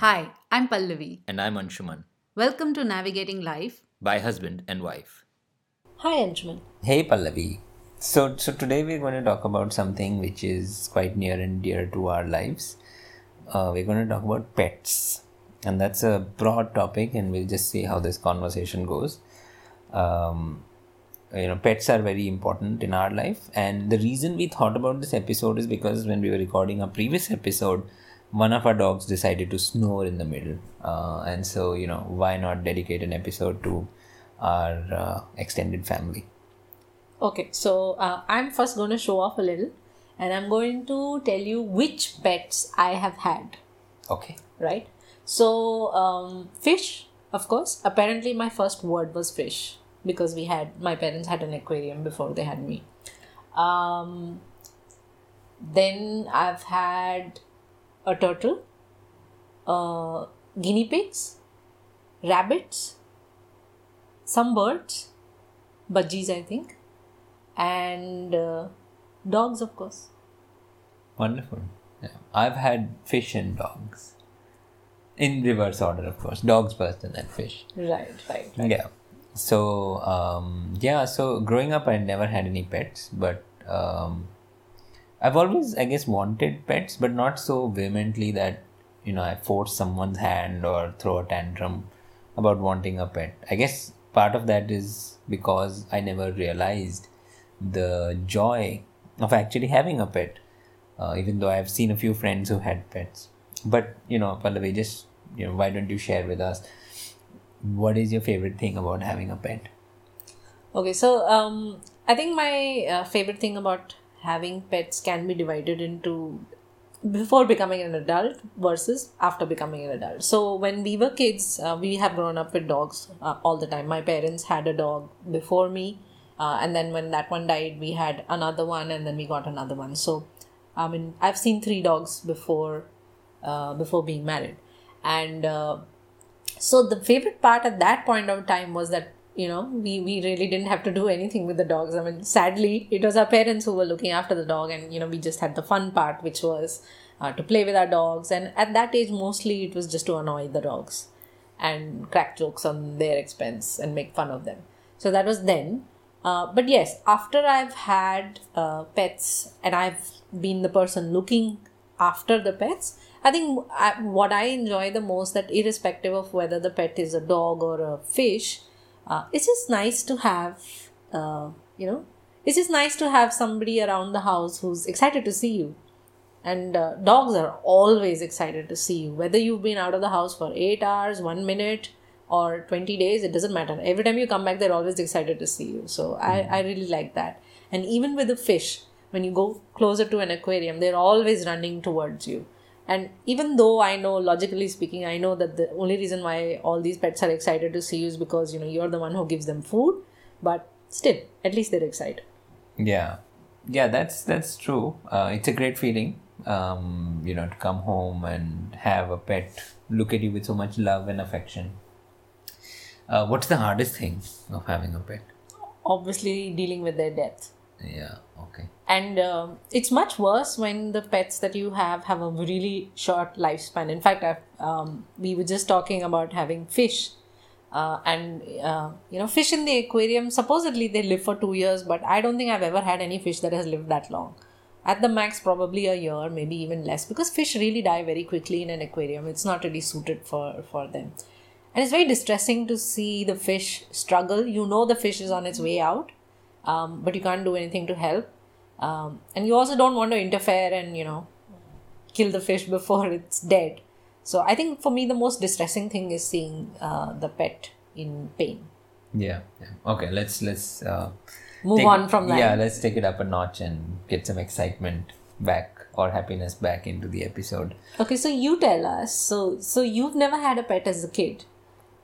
Hi, I'm Pallavi. And I'm Anshuman, Welcome to Navigating Life. by husband and wife. Hi, Anshuman. Hey Pallavi. So, so today we're going to talk about something which is quite near and dear to our lives. Uh, we're going to talk about pets, and that's a broad topic, and we'll just see how this conversation goes. Um, you know, pets are very important in our life, and the reason we thought about this episode is because when we were recording our previous episode, one of our dogs decided to snore in the middle, uh, and so you know, why not dedicate an episode to our uh, extended family? Okay, so uh, I'm first going to show off a little and I'm going to tell you which pets I have had, Okay. right? So, um, fish, of course. Apparently, my first word was fish because we had my parents had an aquarium before they had me. Um, then I've had a turtle, uh, guinea pigs, rabbits, some birds, budgies, I think, and uh, dogs, of course. Wonderful. Yeah. I've had fish and dogs. In reverse order, of course. Dogs first and then fish. Right, right, right. Yeah. So, um, yeah, so growing up, I never had any pets, but um, I've always, I guess, wanted pets, but not so vehemently that, you know, I force someone's hand or throw a tantrum about wanting a pet. I guess part of that is because I never realized the joy of actually having a pet, uh, even though I've seen a few friends who had pets. But, you know, Pallavi, just, you know, why don't you share with us what is your favorite thing about having a pet? Okay, so um, I think my uh, favorite thing about having pets can be divided into before becoming an adult versus after becoming an adult. So when we were kids, uh, we have grown up with dogs uh, all the time. My parents had a dog before me, uh, and then when that one died, we had another one, and then we got another one. So, I mean, I've seen three dogs before uh, before being married, and uh, so the favorite part at that point of time was that you know we, we really didn't have to do anything with the dogs. I mean sadly it was our parents who were looking after the dog and you know we just had the fun part which was uh, to play with our dogs. And at that age mostly it was just to annoy the dogs and crack jokes on their expense and make fun of them. So that was then. Uh, but yes after i've had uh, pets and i've been the person looking after the pets i think I, what i enjoy the most that irrespective of whether the pet is a dog or a fish uh, it's just nice to have uh, you know it's just nice to have somebody around the house who's excited to see you. And uh, dogs are always excited to see you. Whether you've been out of the house for 8 hours 1 minute or 20 days it doesn't matter. Every time you come back they're always excited to see you. So I, I really like that. And even with the fish when you go closer to an aquarium they're always running towards you and even though i know logically speaking i know that the only reason why all these pets are excited to see you is because you know you're the one who gives them food but still at least they're excited Yeah, yeah, that's that's true. Uh, it's a great feeling, um, you know, to come home and have a pet look at you with so much love and affection. Uh, what's the hardest thing of having a pet? obviously dealing with their death Yeah, okay. and um it's much worse when the pets that you have have a really short lifespan. In fact um, we were just talking about having fish. Uh, and uh, you know fish in the aquarium supposedly they live for two years but i don't think i've ever had any fish that has lived that long. At the max probably a year maybe even less because fish really die very quickly in an aquarium. It's not really suited for for them. And it's very distressing to see the fish struggle. You know the fish is on its way out um, but you can't do anything to help um, and you also don't want to interfere and you know kill the fish before it's dead so i think for me the most distressing thing is seeing uh, the pet in pain Yeah, yeah. Okay, let's let's uh, Move take- on from that. Yeah, let's take it up a notch and get some excitement back or happiness back into the episode. okay so you tell us so so you've never had a pet as a kid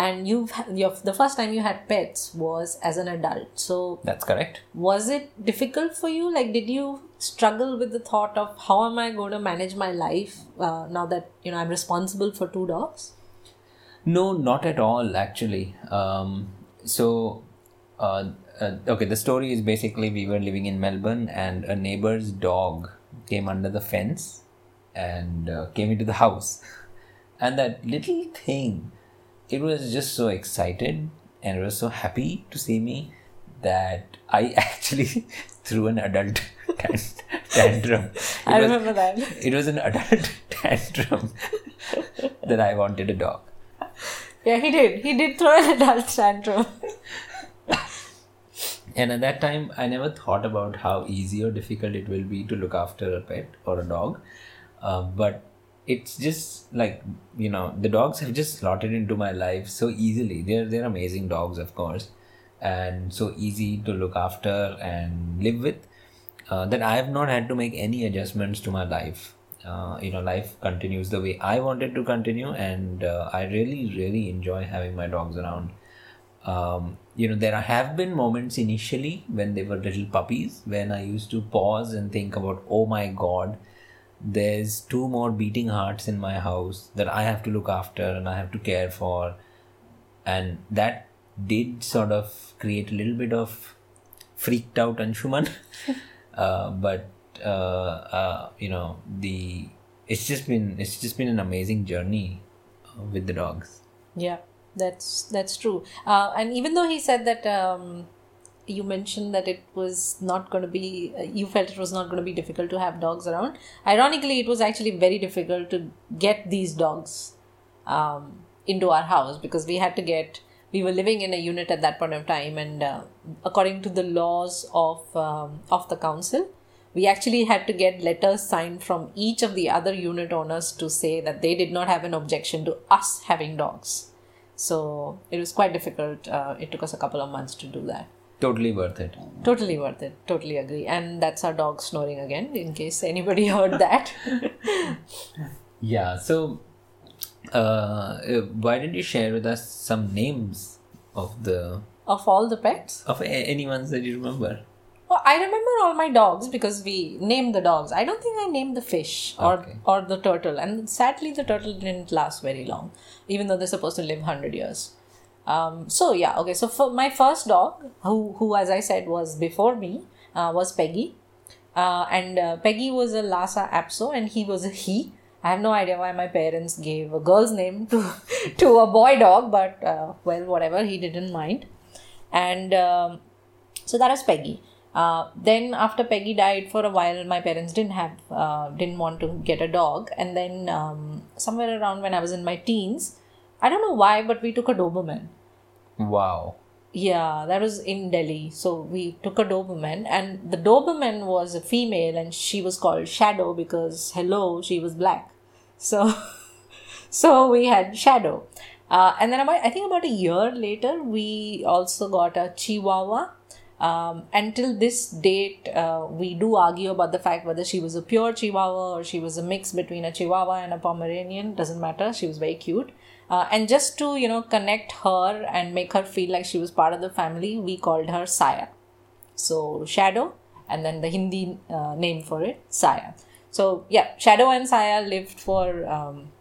and you've your, the first time you had pets was as an adult so That's correct. was it difficult for you like did you struggle with the thought of how am i going to manage my life uh, now that you know i'm responsible for two dogs No, not at all, actually. Um, so, uh, uh, okay, the story is basically we were living in Melbourne and a neighbor's dog came under the fence and uh, came into the house. and that little thing, it was just so excited and it was so happy to see me that I actually threw an adult tan- tantrum. It I was- remember that. It was an adult tantrum that I wanted a dog. Yeah, he did. He did throw an adult tantrum. And at that time, I never thought about how easy or difficult it will be to look after a pet or a dog. Uh, but it's just like you know, the dogs have just slotted into my life so easily. They're they're amazing dogs, of course, and so easy to look after and live with. Uh, that I have not had to make any adjustments to my life. Uh, you know, life continues the way I wanted to continue, and uh, I really, really enjoy having my dogs around um, you know there have been moments initially when they were little puppies when i used to pause and think about oh my god there's two more beating hearts in my house that i have to look after and i have to care for. And that did sort of create a little bit of freaked out anshuman. Uh, but uh, uh, you know the it's just been it's just been an amazing journey uh, with the dogs. Yeah, that's that's true. Uh, and even though he said that um, you mentioned that it was not going to be, uh, you felt it was not going to be difficult to have dogs around. Ironically, it was actually very difficult to get these dogs um, into our house because we had to get. We were living in a unit at that point of time, and uh, according to the laws of um, of the council, we actually had to get letters signed from each of the other unit owners to say that they did not have an objection to us having dogs. So it was quite difficult. Uh, it took us a couple of months to do that. Totally worth it Totally worth it. Totally agree. And that's our dog snoring again, in case anybody heard that. Yeah. So, uh, uh, why did you share with us some names of the of all the pets. of a- any ones that you remember? Well, I remember all my dogs because we named the dogs. I don't think I named the fish or Okay. or the turtle, and sadly the turtle didn't last very long, even though they're supposed to live hundred years. Um, so yeah, okay. So for my first dog, who who as I said was before me, uh, was Peggy, uh, and uh, Peggy was a Lhasa Apso, and he was a he. I have no idea why my parents gave a girl's name to to a boy dog, but uh, well, whatever. He didn't mind, and um, so that was Peggy. Uh, then after Peggy died for a while, my parents didn't have uh, didn't want to get a dog, and then um, somewhere around when I was in my teens, I don't know why, but we took a Doberman. Wow. Yeah, that was in Delhi. So we took a Doberman, and the Doberman was a female, and she was called Shadow because hello, she was black. So, so we had Shadow, uh, and then about I think about a year later, we also got a Chihuahua. Um, until this date, uh, we do argue about the fact whether she was a pure Chihuahua or she was a mix between a Chihuahua and a Pomeranian. Doesn't matter. She was very cute. Uh, and just to you know connect her and make her feel like she was part of the family, we called her Saya. So Shadow, and then the Hindi uh, name for it, Saya. So yeah, Shadow and Saya lived for um,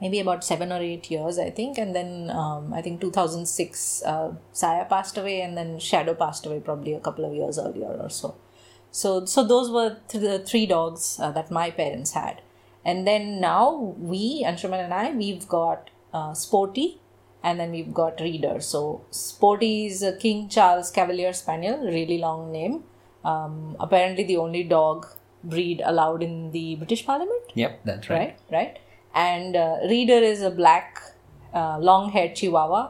maybe about seven or eight years, I think, and then um, I think 2006, uh, Saya passed away, and then Shadow passed away probably a couple of years earlier or so. So so those were th- the three dogs uh, that my parents had, and then now we Anshuman and I we've got uh, Sporty, and then we've got Reader. So Sporty is a King Charles Cavalier Spaniel, really long name. Um, apparently the only dog breed allowed in the British Parliament Yep, that's right. right right and uh, reader is a black uh, long haired chihuahua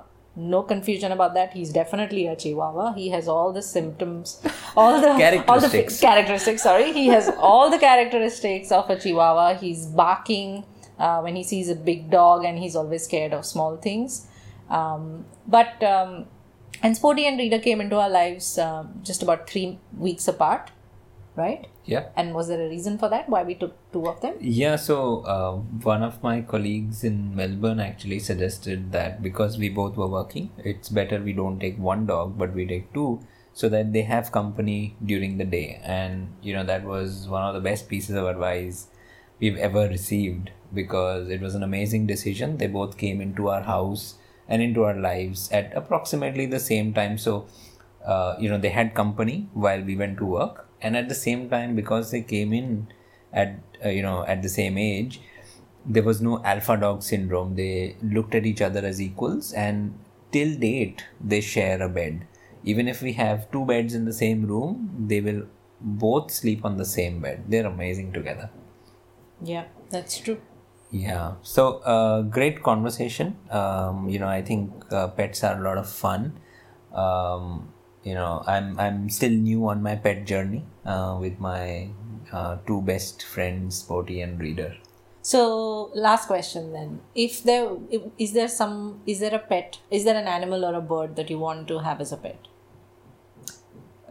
no confusion about that he's definitely a chihuahua he has all the symptoms all the all the Characteristics. characteristics sorry he has all the characteristics of a chihuahua he's barking uh, when he sees a big dog and he's always scared of small things um, but um, and sporty and reader came into our lives um, just about three weeks apart right Yeah. and was there a reason for that why we took two of them Yeah, so uh, one of my colleagues in Melbourne actually suggested that because we both were working, it's better we don't take one dog but we take two so that they have company during the day. And you know, that was one of the best pieces of advice we've ever received because it was an amazing decision. They both came into our house and into our lives at approximately the same time. So, uh, you know, they had company while we went to work, and at the same time, because they came in at uh, you know at the same age, there was no alpha dog syndrome. They looked at each other as equals, and till date, they share a bed. Even if we have two beds in the same room, they will both sleep on the same bed. They're amazing together. Yeah, that's true. Yeah. So, uh, great conversation. Um, you know, I think uh, pets are a lot of fun. Um, you know, I'm I'm still new on my pet journey uh, with my uh, two best friends, Sporty and Reader. So, last question then: If there if, is there some is there a pet is there an animal or a bird that you want to have as a pet?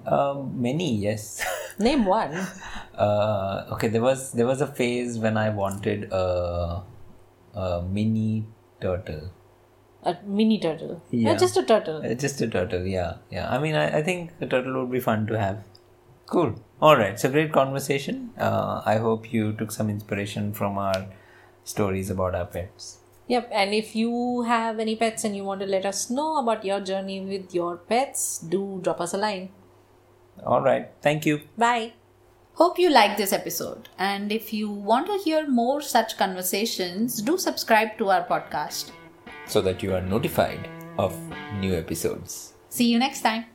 Um, many, yes. Name one. uh, okay, there was there was a phase when I wanted a, a mini turtle. A mini turtle. Yeah, Yeah. just a turtle. Uh, Just a turtle, yeah, yeah. I mean, I, I think a turtle would be fun to have. Cool. All right. So great conversation. Uh, I hope you took some inspiration from our stories about our pets. Yep, and if you have any pets and you want to let us know about your journey with your pets, do drop us a line. All right. Thank you. Bye. Hope you liked this episode. And if you want to hear more such conversations, do subscribe to our podcast. So that you are notified of new episodes. See you next time.